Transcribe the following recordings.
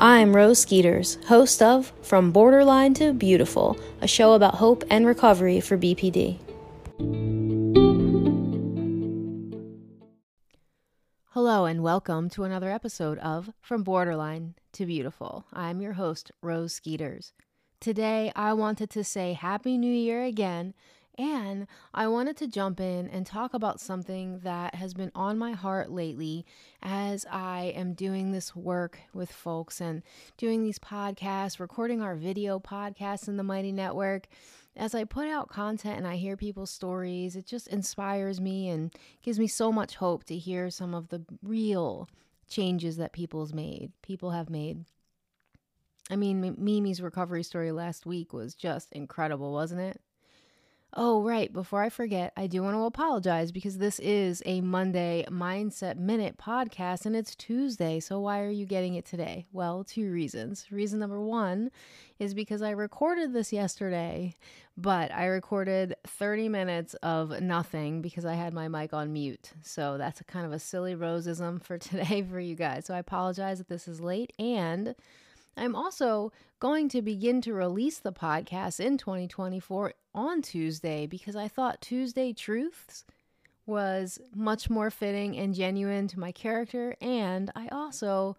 I'm Rose Skeeters, host of From Borderline to Beautiful, a show about hope and recovery for BPD. Hello, and welcome to another episode of From Borderline to Beautiful. I'm your host, Rose Skeeters. Today, I wanted to say Happy New Year again and I wanted to jump in and talk about something that has been on my heart lately as I am doing this work with folks and doing these podcasts, recording our video podcasts in the Mighty Network. As I put out content and I hear people's stories, it just inspires me and gives me so much hope to hear some of the real changes that people's made, people have made. I mean, Mimi's recovery story last week was just incredible, wasn't it? Oh, right. Before I forget, I do want to apologize because this is a Monday Mindset Minute podcast and it's Tuesday. So, why are you getting it today? Well, two reasons. Reason number one is because I recorded this yesterday, but I recorded 30 minutes of nothing because I had my mic on mute. So, that's a kind of a silly rosism for today for you guys. So, I apologize that this is late and I'm also going to begin to release the podcast in 2024 on Tuesday because I thought Tuesday Truths was much more fitting and genuine to my character. And I also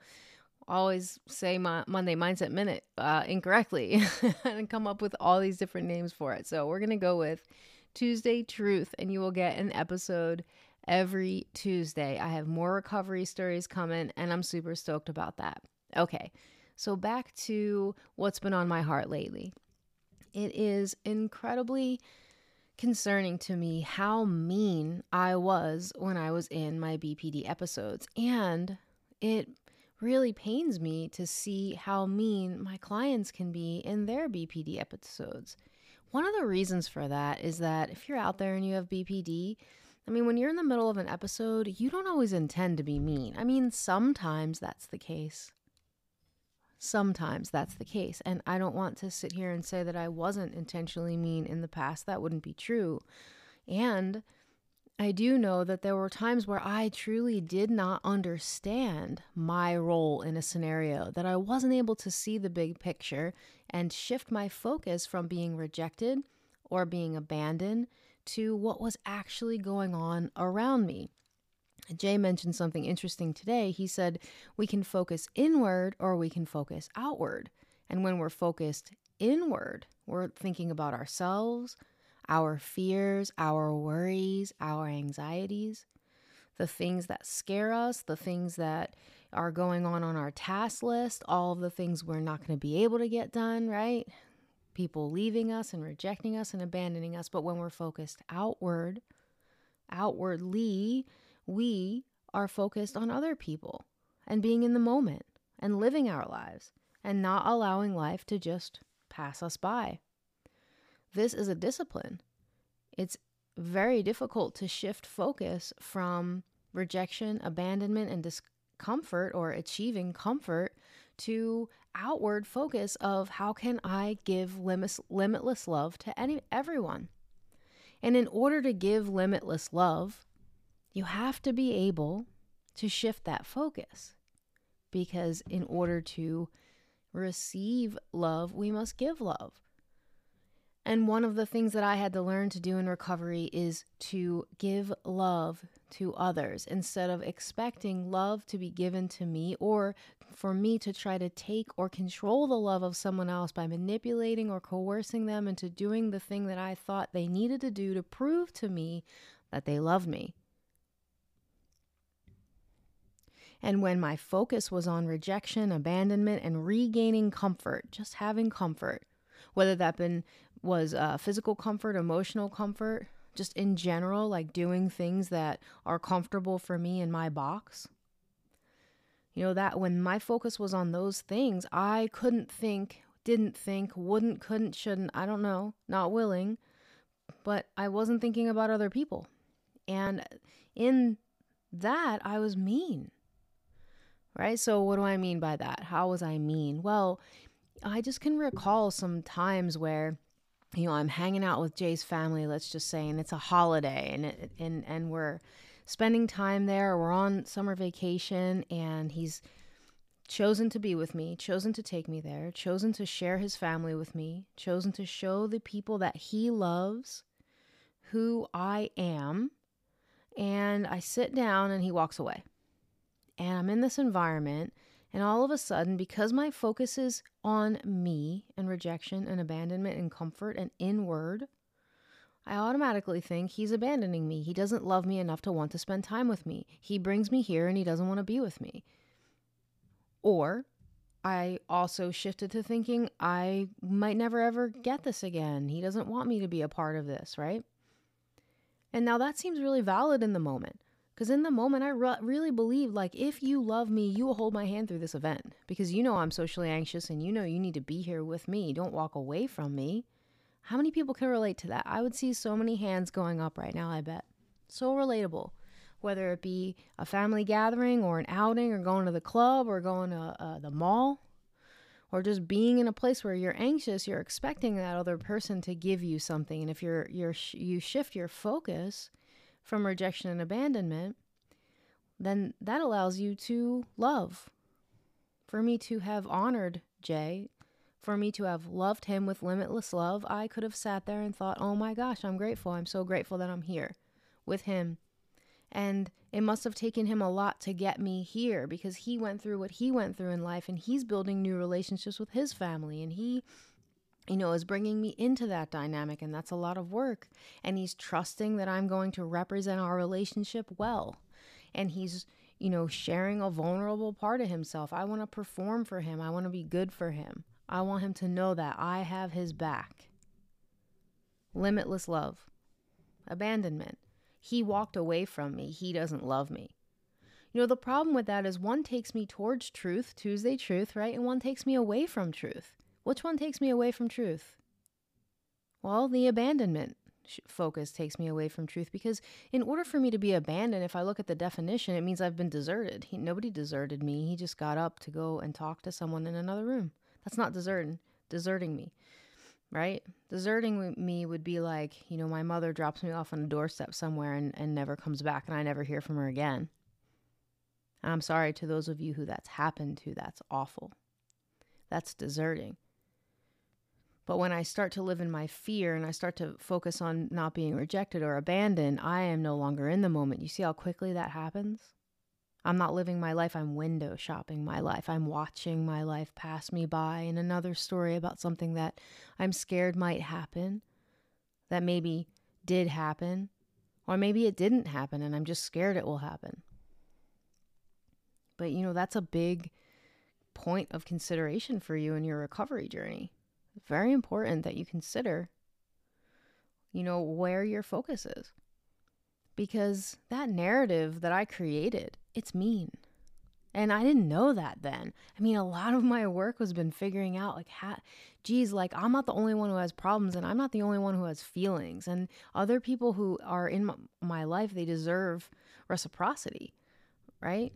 always say my Monday Mindset Minute uh, incorrectly and come up with all these different names for it. So we're going to go with Tuesday Truth, and you will get an episode every Tuesday. I have more recovery stories coming, and I'm super stoked about that. Okay. So, back to what's been on my heart lately. It is incredibly concerning to me how mean I was when I was in my BPD episodes. And it really pains me to see how mean my clients can be in their BPD episodes. One of the reasons for that is that if you're out there and you have BPD, I mean, when you're in the middle of an episode, you don't always intend to be mean. I mean, sometimes that's the case. Sometimes that's the case. And I don't want to sit here and say that I wasn't intentionally mean in the past. That wouldn't be true. And I do know that there were times where I truly did not understand my role in a scenario, that I wasn't able to see the big picture and shift my focus from being rejected or being abandoned to what was actually going on around me. Jay mentioned something interesting today. He said we can focus inward or we can focus outward. And when we're focused inward, we're thinking about ourselves, our fears, our worries, our anxieties, the things that scare us, the things that are going on on our task list, all of the things we're not going to be able to get done, right? People leaving us and rejecting us and abandoning us. But when we're focused outward, outwardly, we are focused on other people and being in the moment and living our lives and not allowing life to just pass us by. This is a discipline. It's very difficult to shift focus from rejection, abandonment, and discomfort or achieving comfort to outward focus of how can I give limitless, limitless love to any everyone. And in order to give limitless love, you have to be able to shift that focus because in order to receive love, we must give love. And one of the things that I had to learn to do in recovery is to give love to others instead of expecting love to be given to me or for me to try to take or control the love of someone else by manipulating or coercing them into doing the thing that I thought they needed to do to prove to me that they loved me. And when my focus was on rejection, abandonment, and regaining comfort, just having comfort, whether that been was uh, physical comfort, emotional comfort, just in general, like doing things that are comfortable for me in my box. You know, that when my focus was on those things, I couldn't think, didn't think, wouldn't, couldn't, shouldn't, I don't know, not willing, but I wasn't thinking about other people. And in that, I was mean right? So, what do I mean by that? How was I mean? Well, I just can recall some times where you know, I'm hanging out with Jay's family, let's just say, and it's a holiday and it, and and we're spending time there. We're on summer vacation and he's chosen to be with me, chosen to take me there, chosen to share his family with me, chosen to show the people that he loves who I am. And I sit down and he walks away. And I'm in this environment. And all of a sudden, because my focus is on me and rejection and abandonment and comfort and inward, I automatically think he's abandoning me. He doesn't love me enough to want to spend time with me. He brings me here and he doesn't want to be with me. Or I also shifted to thinking I might never ever get this again. He doesn't want me to be a part of this, right? And now that seems really valid in the moment. Because in the moment, I re- really believe like, if you love me, you will hold my hand through this event. Because you know I'm socially anxious and you know you need to be here with me. Don't walk away from me. How many people can relate to that? I would see so many hands going up right now, I bet. So relatable whether it be a family gathering or an outing or going to the club or going to uh, the mall or just being in a place where you're anxious you're expecting that other person to give you something and if you're you're you shift your focus from rejection and abandonment then that allows you to love. For me to have honored Jay for me to have loved him with limitless love I could have sat there and thought oh my gosh I'm grateful. I'm so grateful that I'm here with him. And it must have taken him a lot to get me here because he went through what he went through in life and he's building new relationships with his family and he you know is bringing me into that dynamic and that's a lot of work and he's trusting that I'm going to represent our relationship well and he's you know sharing a vulnerable part of himself I want to perform for him I want to be good for him I want him to know that I have his back limitless love abandonment he walked away from me. He doesn't love me. You know, the problem with that is one takes me towards truth, Tuesday truth, right? And one takes me away from truth. Which one takes me away from truth? Well, the abandonment focus takes me away from truth because in order for me to be abandoned if i look at the definition it means i've been deserted he, nobody deserted me he just got up to go and talk to someone in another room that's not deserting deserting me right? Deserting me would be like, you know, my mother drops me off on a doorstep somewhere and, and never comes back and I never hear from her again. I'm sorry to those of you who that's happened to. That's awful. That's deserting. But when I start to live in my fear and I start to focus on not being rejected or abandoned, I am no longer in the moment. You see how quickly that happens? I'm not living my life, I'm window shopping my life. I'm watching my life pass me by in another story about something that I'm scared might happen, that maybe did happen, or maybe it didn't happen and I'm just scared it will happen. But you know, that's a big point of consideration for you in your recovery journey. Very important that you consider, you know, where your focus is because that narrative that I created, it's mean. And I didn't know that then. I mean, a lot of my work has been figuring out like, how, geez, like I'm not the only one who has problems and I'm not the only one who has feelings. And other people who are in my, my life, they deserve reciprocity, right?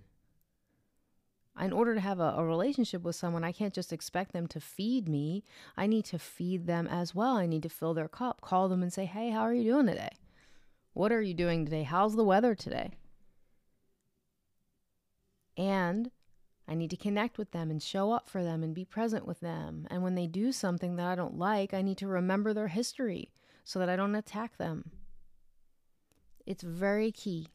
In order to have a, a relationship with someone, I can't just expect them to feed me. I need to feed them as well. I need to fill their cup, call them and say, hey, how are you doing today? What are you doing today? How's the weather today? And I need to connect with them and show up for them and be present with them. And when they do something that I don't like, I need to remember their history so that I don't attack them. It's very key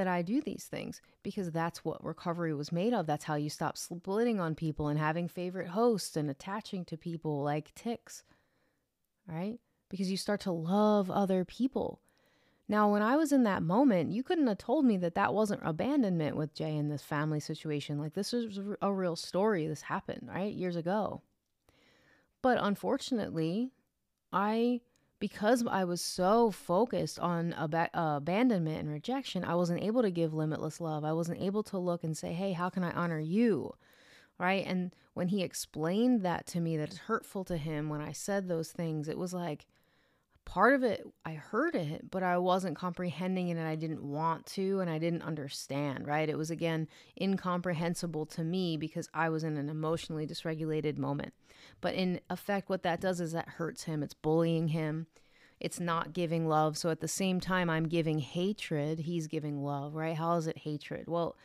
that I do these things because that's what recovery was made of. That's how you stop splitting on people and having favorite hosts and attaching to people like ticks, right? Because you start to love other people now, when I was in that moment, you couldn't have told me that that wasn't abandonment with Jay in this family situation. Like, this is a real story. This happened, right? Years ago. But unfortunately, I, because I was so focused on ab- uh, abandonment and rejection, I wasn't able to give limitless love. I wasn't able to look and say, hey, how can I honor you? Right. And when he explained that to me, that it's hurtful to him when I said those things, it was like, part of it I heard it, but I wasn't comprehending it and I didn't want to and I didn't understand, right? It was again incomprehensible to me because I was in an emotionally dysregulated moment. But in effect, what that does is that hurts him, it's bullying him. It's not giving love. So at the same time, I'm giving hatred. He's giving love, right? How is it hatred? Well,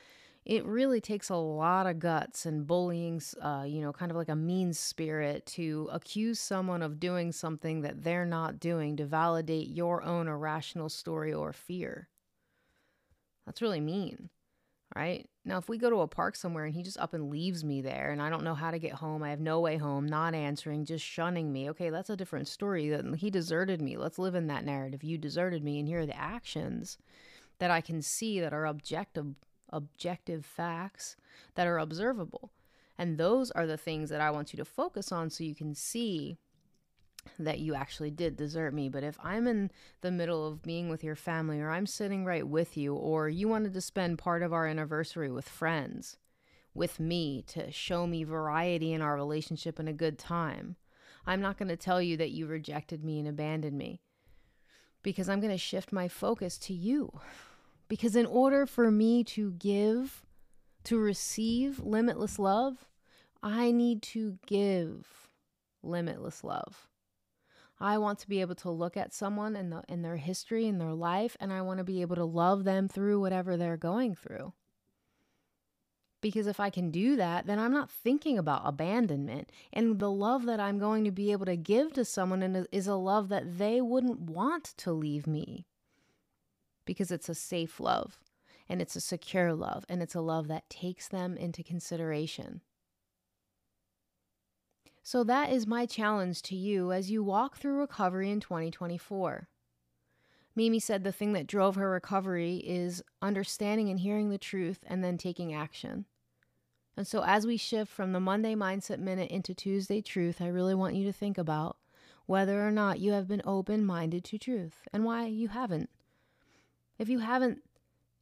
it really takes a lot of guts and bullying, uh, you know, kind of like a mean spirit to accuse someone of doing something that they're not doing to validate your own irrational story or fear. That's really mean, right? Now, if we go to a park somewhere and he just up and leaves me there and I don't know how to get home, I have no way home, not answering, just shunning me, okay, that's a different story. He deserted me. Let's live in that narrative. You deserted me, and here are the actions that I can see that are objective objective facts that are observable. And those are the things that I want you to focus on so you can see that you actually did desert me. But if I'm in the middle of being with your family, or I'm sitting right with you, or you wanted to spend part of our anniversary with friends, with me to show me variety in our relationship and a good time, I'm not going to tell you that you rejected me and abandoned me because I'm going to shift my focus to you. Because in order for me to give, to receive limitless love, I need to give limitless love. I want to be able to look at someone in, the, their history, in their life, and I want to be able to love them through whatever they're going through. Because if I can do that, then I'm not thinking about abandonment. And the love that I'm going to be able to give to someone is a love that they wouldn't want to leave me because it's a safe love and it's a secure love and it's a love that takes them into consideration. So, that is my challenge to you as you walk through recovery in 2024. Mimi said the thing that drove her recovery is understanding and hearing the truth and then taking action. And so, as we shift from the Monday Mindset Minute into Tuesday Truth, I really want you to think about whether or not you have been open minded to truth and why you haven't. If you haven't,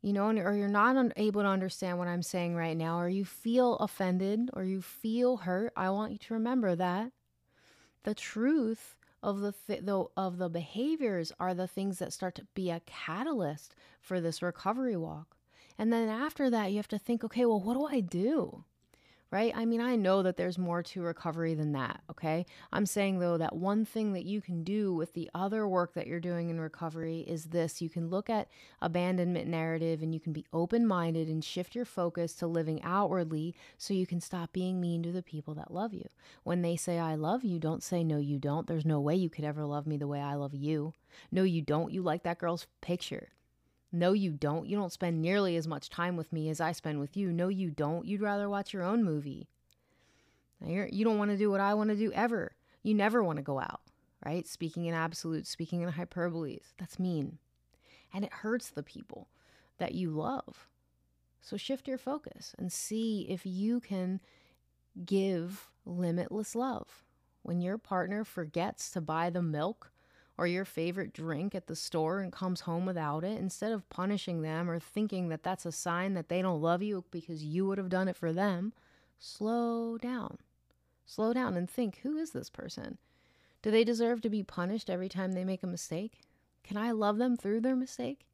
you know, or you're not able to understand what I'm saying right now, or you feel offended or you feel hurt, I want you to remember that the truth of the, th- the of the behaviors are the things that start to be a catalyst for this recovery walk. And then after that, you have to think, okay, well, what do I do? Right? I mean, I know that there's more to recovery than that, okay? I'm saying though that one thing that you can do with the other work that you're doing in recovery is this you can look at abandonment narrative and you can be open minded and shift your focus to living outwardly so you can stop being mean to the people that love you. When they say, I love you, don't say, No, you don't. There's no way you could ever love me the way I love you. No, you don't. You like that girl's picture. No, you don't. You don't spend nearly as much time with me as I spend with you. No, you don't. You'd rather watch your own movie. You don't want to do what I want to do ever. You never want to go out, right? Speaking in absolutes, speaking in hyperboles. That's mean. And it hurts the people that you love. So shift your focus and see if you can give limitless love. When your partner forgets to buy the milk or your favorite drink at the store and comes home without it, instead of punishing them or thinking that that's a sign that they don't love you because you would have done it for them, slow down. Slow down and think who is this person? Do they deserve to be punished every time they make a mistake? Can I love them through their mistake?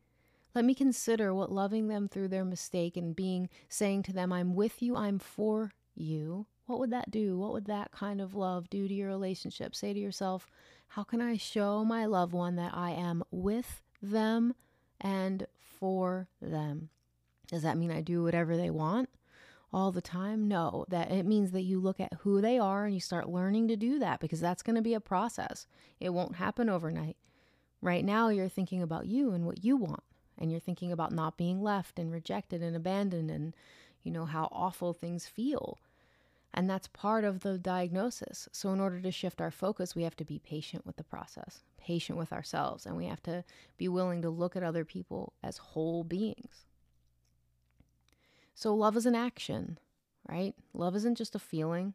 Let me consider what loving them through their mistake and being saying to them, I'm with you, I'm for you. What would that do? What would that kind of love do to your relationship? Say to yourself, how can I show my loved one that I am with them and for them? Does that mean I do whatever they want all the time? No, that it means that you look at who they are and you start learning to do that because that's going to be a process. It won't happen overnight. Right now you're thinking about you and what you want and you're thinking about not being left and rejected and abandoned and you know how awful things feel. And that's part of the diagnosis. So, in order to shift our focus, we have to be patient with the process, patient with ourselves, and we have to be willing to look at other people as whole beings. So, love is an action, right? Love isn't just a feeling.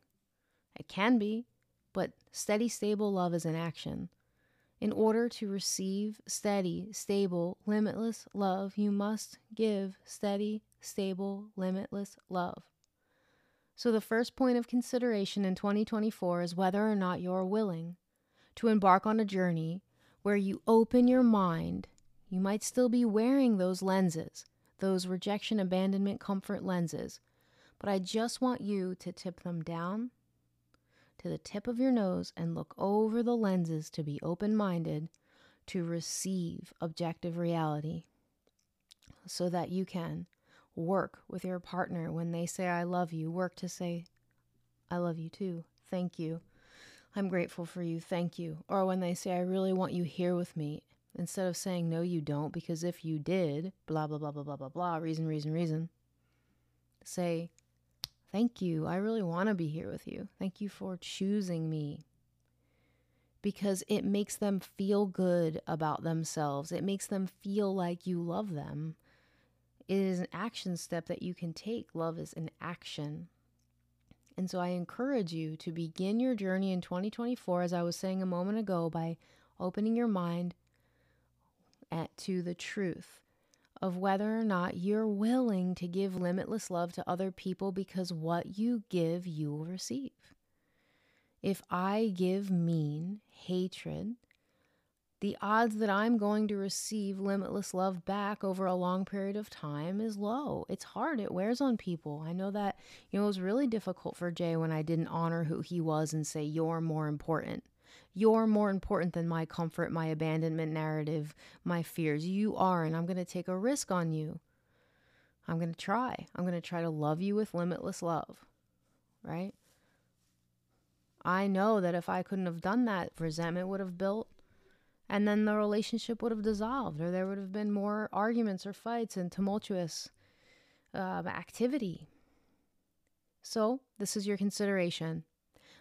It can be, but steady, stable love is an action. In order to receive steady, stable, limitless love, you must give steady, stable, limitless love. So, the first point of consideration in 2024 is whether or not you're willing to embark on a journey where you open your mind. You might still be wearing those lenses, those rejection, abandonment, comfort lenses, but I just want you to tip them down to the tip of your nose and look over the lenses to be open minded to receive objective reality so that you can work with your partner when they say, I love you. Work to say, I love you too. Thank you. I'm grateful for you. Thank you. Or when they say, I really want you here with me. Instead of saying, no, you don't, because if you did, blah, blah, blah, blah, blah, blah, blah, reason, reason, reason, say, thank you. I really want to be here with you. Thank you for choosing me. Because it makes them feel good about themselves. It makes them feel like you love them. It is an action step that you can take. Love is an action. And so I encourage you to begin your journey in 2024, as I was saying a moment ago, by opening your mind at, to the truth of whether or not you're willing to give limitless love to other people because what you give, you will receive. If I give mean, hatred, the odds that I'm going to receive limitless love back over a long period of time is low. It's hard. It wears on people. I know that, you know, it was really difficult for Jay when I didn't honor who he was and say, you're more important. You're more important than my comfort, my abandonment narrative, my fears. You are, and I'm going to take a risk on you. I'm going to try. I'm going to try to love you with limitless love, right? I know that if I couldn't have done that, resentment would have built and then the relationship would have dissolved or there would have been more arguments or fights and tumultuous uh, activity. So this is your consideration.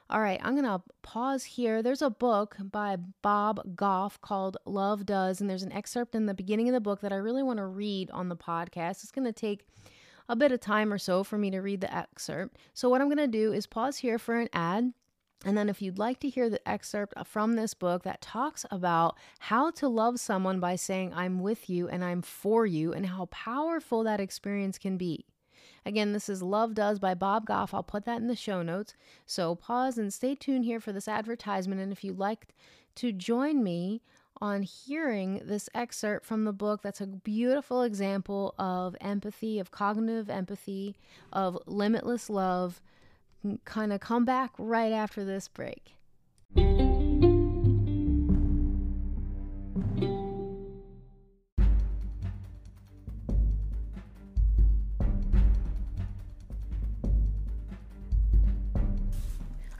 All right i'm to pause here. There's a book by bob goff called love does and there's an excerpt in the beginning of the book that i really want to read on the podcast. It's to take a bit of time or so for me to read the excerpt. So what i'm going to do is pause here for an ad and then, if you'd like to hear the excerpt uh, from this book that talks about how to love someone by saying, I'm with you and I'm for you, and how powerful that experience can be. Again, this is Love Does by Bob Goff. I'll put that in the show notes. So pause and stay tuned here for this advertisement. And if you'd like to join me on hearing this excerpt from the book, that's a beautiful example of empathy, of cognitive empathy, of limitless love kind of come back right after this break.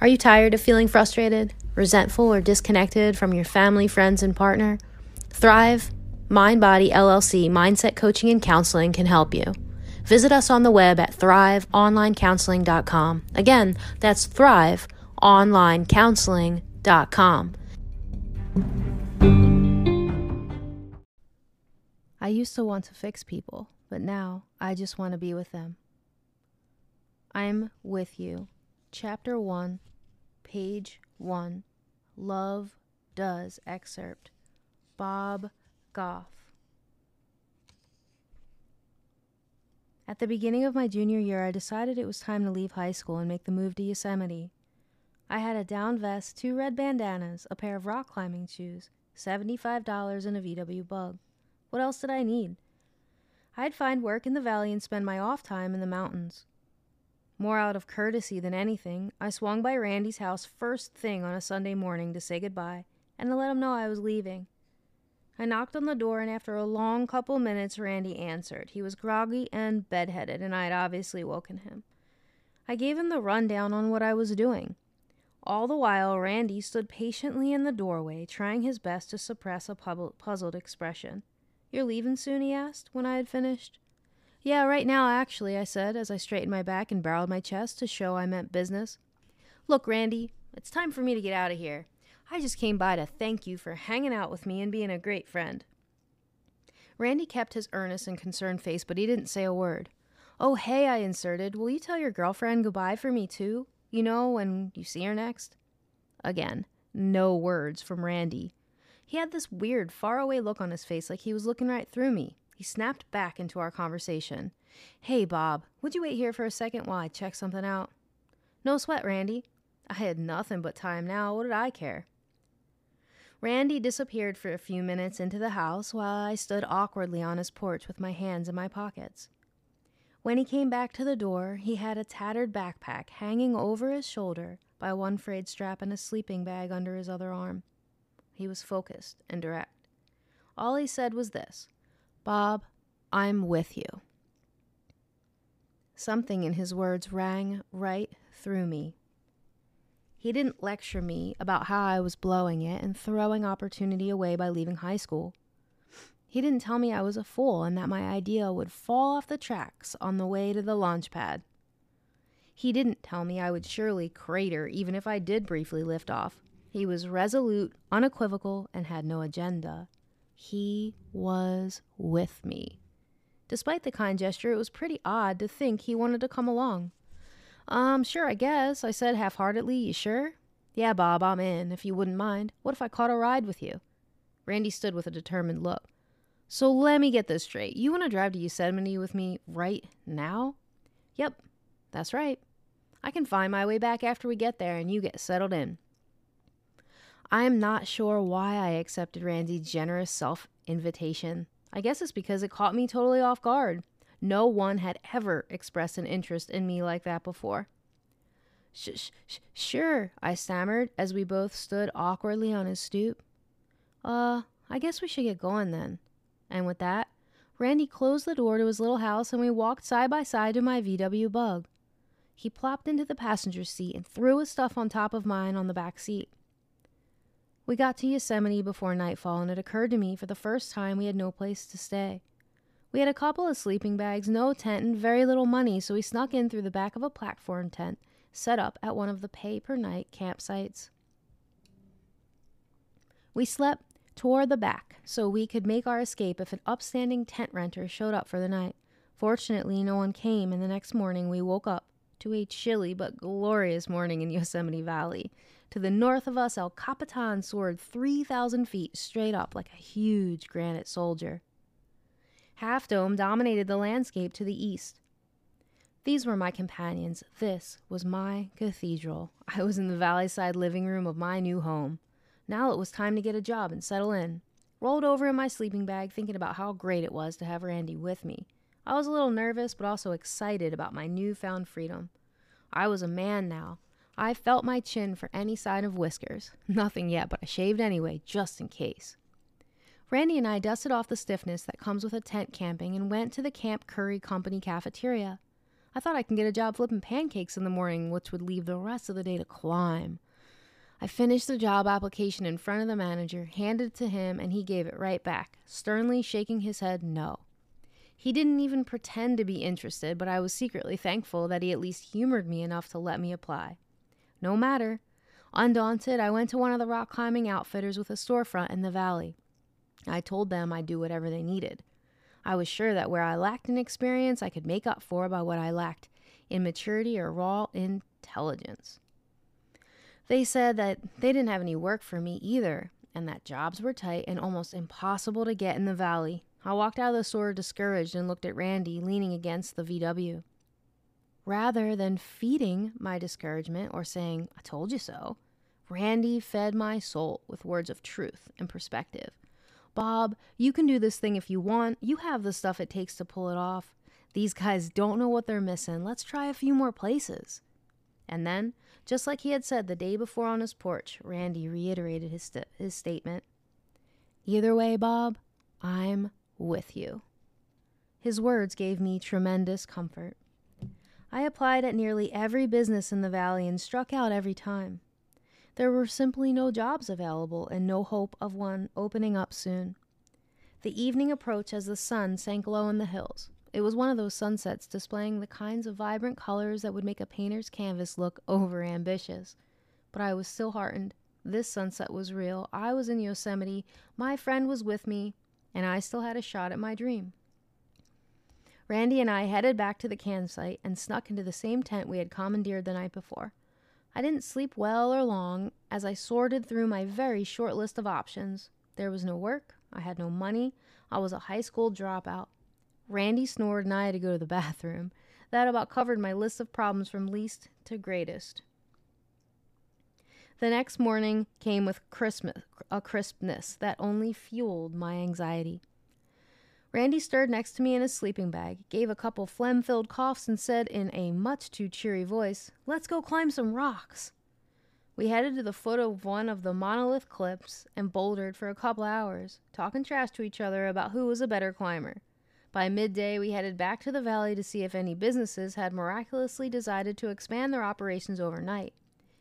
Are you tired of feeling frustrated, resentful, or disconnected from your family, friends, and partner? Thrive, Mind Body LLC Mindset Coaching and Counseling can help you. Visit us on the web at thriveonlinecounseling.com. Again, that's thriveonlinecounseling.com. I used to want to fix people, but now I just want to be with them. I'm with you. Chapter 1, page 1. Love Does excerpt. Bob Goff. At the beginning of my junior year, I decided it was time to leave high school and make the move to Yosemite. I had a down vest, two red bandanas, a pair of rock climbing shoes, $75, and a VW bug. What else did I need? I'd find work in the valley and spend my off time in the mountains. More out of courtesy than anything, I swung by Randy's house first thing on a Sunday morning to say goodbye and to let him know I was leaving. I knocked on the door, and after a long couple minutes, Randy answered. He was groggy and bedheaded, and I had obviously woken him. I gave him the rundown on what I was doing. All the while, Randy stood patiently in the doorway, trying his best to suppress a puzzled expression. You're leaving soon? he asked, when I had finished. Yeah, right now, actually, I said, as I straightened my back and barreled my chest to show I meant business. Look, Randy, it's time for me to get out of here. I just came by to thank you for hanging out with me and being a great friend. Randy kept his earnest and concerned face, but he didn't say a word. Oh, hey, I inserted. Will you tell your girlfriend goodbye for me, too? You know, when you see her next? Again, no words from Randy. He had this weird, faraway look on his face like he was looking right through me. He snapped back into our conversation. Hey, Bob, would you wait here for a second while I check something out? No sweat, Randy. I had nothing but time now. What did I care? Randy disappeared for a few minutes into the house while I stood awkwardly on his porch with my hands in my pockets. When he came back to the door, he had a tattered backpack hanging over his shoulder by one frayed strap and a sleeping bag under his other arm. He was focused and direct. All he said was this Bob, I'm with you. Something in his words rang right through me. He didn't lecture me about how I was blowing it and throwing opportunity away by leaving high school. He didn't tell me I was a fool and that my idea would fall off the tracks on the way to the launch pad. He didn't tell me I would surely crater even if I did briefly lift off. He was resolute, unequivocal, and had no agenda. He was with me. Despite the kind gesture, it was pretty odd to think he wanted to come along. Um, sure, I guess, I said half heartedly. You sure? Yeah, Bob, I'm in, if you wouldn't mind. What if I caught a ride with you? Randy stood with a determined look. So let me get this straight. You want to drive to Yosemite with me right now? Yep, that's right. I can find my way back after we get there and you get settled in. I am not sure why I accepted Randy's generous self invitation. I guess it's because it caught me totally off guard. No one had ever expressed an interest in me like that before. Sh- sure, I stammered as we both stood awkwardly on his stoop. Uh, I guess we should get going then. And with that, Randy closed the door to his little house and we walked side by side to my VW bug. He plopped into the passenger seat and threw his stuff on top of mine on the back seat. We got to Yosemite before nightfall, and it occurred to me for the first time we had no place to stay. We had a couple of sleeping bags, no tent, and very little money, so we snuck in through the back of a platform tent set up at one of the pay per night campsites. We slept toward the back so we could make our escape if an upstanding tent renter showed up for the night. Fortunately, no one came, and the next morning we woke up to a chilly but glorious morning in Yosemite Valley. To the north of us, El Capitan soared 3,000 feet straight up like a huge granite soldier. Half Dome dominated the landscape to the east. These were my companions. This was my cathedral. I was in the valleyside living room of my new home. Now it was time to get a job and settle in. Rolled over in my sleeping bag, thinking about how great it was to have Randy with me. I was a little nervous, but also excited about my newfound freedom. I was a man now. I felt my chin for any sign of whiskers. Nothing yet, but I shaved anyway, just in case. Randy and I dusted off the stiffness that comes with a tent camping and went to the Camp Curry Company cafeteria. I thought I could get a job flipping pancakes in the morning, which would leave the rest of the day to climb. I finished the job application in front of the manager, handed it to him, and he gave it right back, sternly shaking his head no. He didn't even pretend to be interested, but I was secretly thankful that he at least humored me enough to let me apply. No matter. Undaunted, I went to one of the rock climbing outfitters with a storefront in the valley. I told them I'd do whatever they needed. I was sure that where I lacked in experience, I could make up for by what I lacked in maturity or raw intelligence. They said that they didn't have any work for me either, and that jobs were tight and almost impossible to get in the valley. I walked out of the store discouraged and looked at Randy leaning against the VW. Rather than feeding my discouragement or saying, I told you so, Randy fed my soul with words of truth and perspective. Bob, you can do this thing if you want. You have the stuff it takes to pull it off. These guys don't know what they're missing. Let's try a few more places. And then, just like he had said the day before on his porch, Randy reiterated his, st- his statement Either way, Bob, I'm with you. His words gave me tremendous comfort. I applied at nearly every business in the valley and struck out every time. There were simply no jobs available and no hope of one opening up soon. The evening approached as the sun sank low in the hills. It was one of those sunsets displaying the kinds of vibrant colors that would make a painter's canvas look over ambitious. But I was still heartened. This sunset was real. I was in Yosemite. My friend was with me, and I still had a shot at my dream. Randy and I headed back to the campsite and snuck into the same tent we had commandeered the night before. I didn't sleep well or long as I sorted through my very short list of options. There was no work, I had no money, I was a high school dropout. Randy snored and I had to go to the bathroom. That about covered my list of problems from least to greatest. The next morning came with Christmas, a crispness that only fueled my anxiety. Randy stirred next to me in his sleeping bag, gave a couple phlegm filled coughs, and said in a much too cheery voice, Let's go climb some rocks. We headed to the foot of one of the monolith cliffs and bouldered for a couple hours, talking trash to each other about who was a better climber. By midday, we headed back to the valley to see if any businesses had miraculously decided to expand their operations overnight.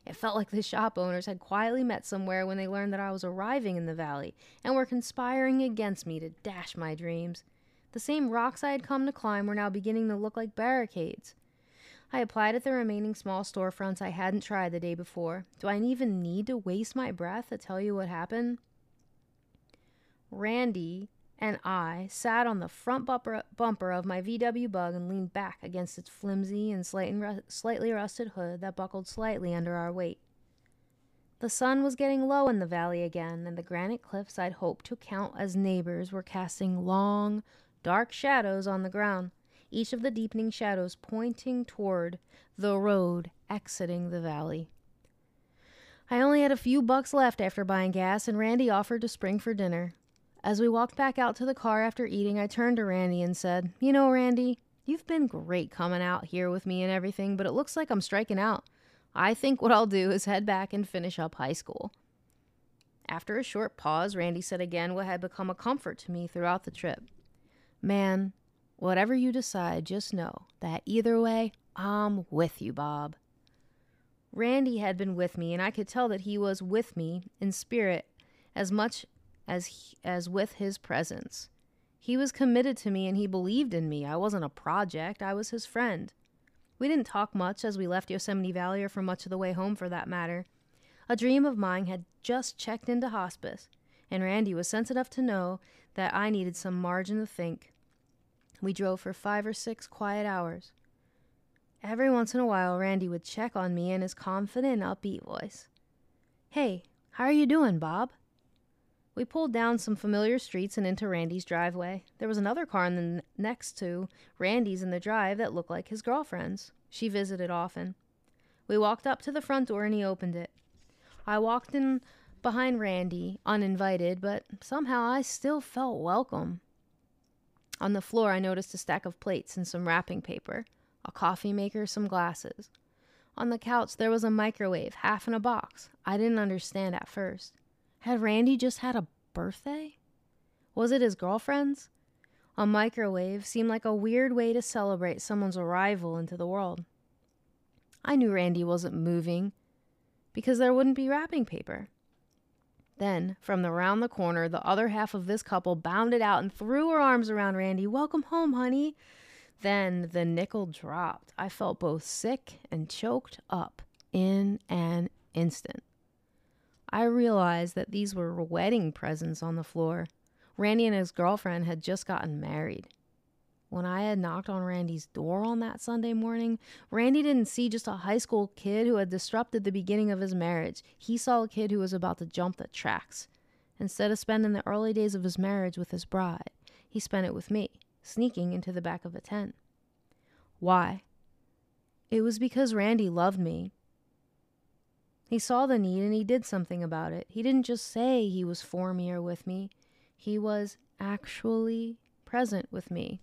It felt like the shop owners had quietly met somewhere when they learned that I was arriving in the valley and were conspiring against me to dash my dreams. The same rocks I had come to climb were now beginning to look like barricades. I applied at the remaining small storefronts I hadn't tried the day before. Do I even need to waste my breath to tell you what happened? Randy and I sat on the front bumper, bumper of my VW bug and leaned back against its flimsy and slightly rusted hood that buckled slightly under our weight. The sun was getting low in the valley again, and the granite cliffs I'd hoped to count as neighbors were casting long, dark shadows on the ground, each of the deepening shadows pointing toward the road exiting the valley. I only had a few bucks left after buying gas, and Randy offered to spring for dinner. As we walked back out to the car after eating, I turned to Randy and said, You know, Randy, you've been great coming out here with me and everything, but it looks like I'm striking out. I think what I'll do is head back and finish up high school. After a short pause, Randy said again what had become a comfort to me throughout the trip. Man, whatever you decide, just know that either way, I'm with you, Bob. Randy had been with me, and I could tell that he was with me in spirit as much as he, as with his presence. He was committed to me and he believed in me. I wasn't a project, I was his friend. We didn't talk much as we left Yosemite Valley or for much of the way home for that matter. A dream of mine had just checked into hospice, and Randy was sense enough to know that I needed some margin to think. We drove for five or six quiet hours. Every once in a while, Randy would check on me in his confident, upbeat voice. Hey, how are you doing, Bob? We pulled down some familiar streets and into Randy's driveway. There was another car in the next to Randy's in the drive that looked like his girlfriend's. She visited often. We walked up to the front door and he opened it. I walked in behind Randy, uninvited, but somehow I still felt welcome. On the floor, I noticed a stack of plates and some wrapping paper, a coffee maker, some glasses. On the couch, there was a microwave, half in a box. I didn't understand at first. Had Randy just had a birthday? Was it his girlfriend's? A microwave seemed like a weird way to celebrate someone's arrival into the world. I knew Randy wasn't moving because there wouldn't be wrapping paper. Then, from the round the corner, the other half of this couple bounded out and threw her arms around Randy. Welcome home, honey. Then the nickel dropped. I felt both sick and choked up in an instant. I realized that these were wedding presents on the floor. Randy and his girlfriend had just gotten married. When I had knocked on Randy's door on that Sunday morning, Randy didn't see just a high school kid who had disrupted the beginning of his marriage. He saw a kid who was about to jump the tracks. Instead of spending the early days of his marriage with his bride, he spent it with me, sneaking into the back of a tent. Why? It was because Randy loved me he saw the need and he did something about it. He didn't just say he was for me or with me, he was actually present with me.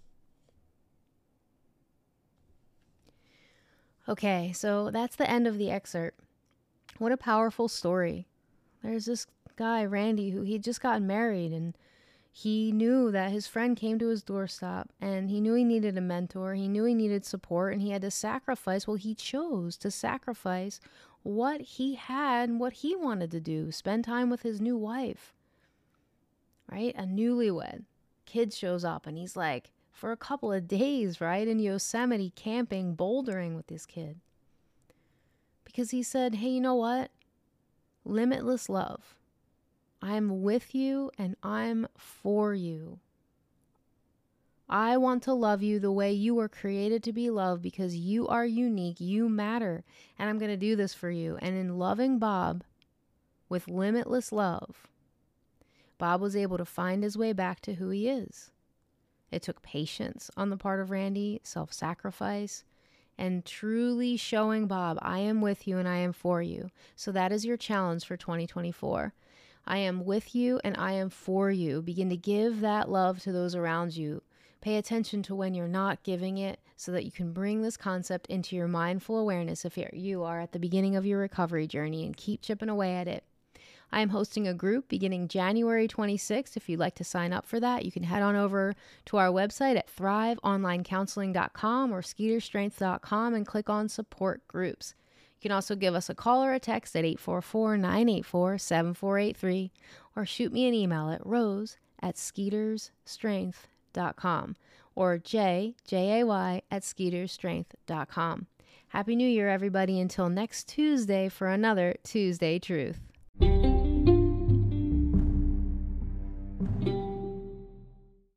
Okay, so that's the end of the excerpt. What a powerful story. There's this guy, Randy, who he just got married and he knew that his friend came to his doorstep and he knew he needed a mentor. He knew he needed support and he had to sacrifice. Well, he chose to sacrifice what he had and what he wanted to do spend time with his new wife, right? A newlywed. Kid shows up and he's like, for a couple of days, right? In Yosemite, camping, bouldering with this kid. Because he said, hey, you know what? Limitless love. I'm with you and I'm for you. I want to love you the way you were created to be loved because you are unique, you matter, and I'm going to do this for you. And in loving Bob with limitless love, Bob was able to find his way back to who he is. It took patience on the part of Randy, self sacrifice, and truly showing Bob, I am with you and I am for you. So that is your challenge for 2024. I am with you and I am for you. Begin to give that love to those around you. Pay attention to when you're not giving it so that you can bring this concept into your mindful awareness if you are at the beginning of your recovery journey and keep chipping away at it. I am hosting a group beginning January 26th. If you'd like to sign up for that, you can head on over to our website at thriveonlinecounseling.com or skeetersstrength.com and click on support groups. You can also give us a call or a text at 844 984 7483 or shoot me an email at rose at skeetersstrength.com or Jay, J A Y, at skeetersstrength.com. Happy New Year, everybody, until next Tuesday for another Tuesday Truth.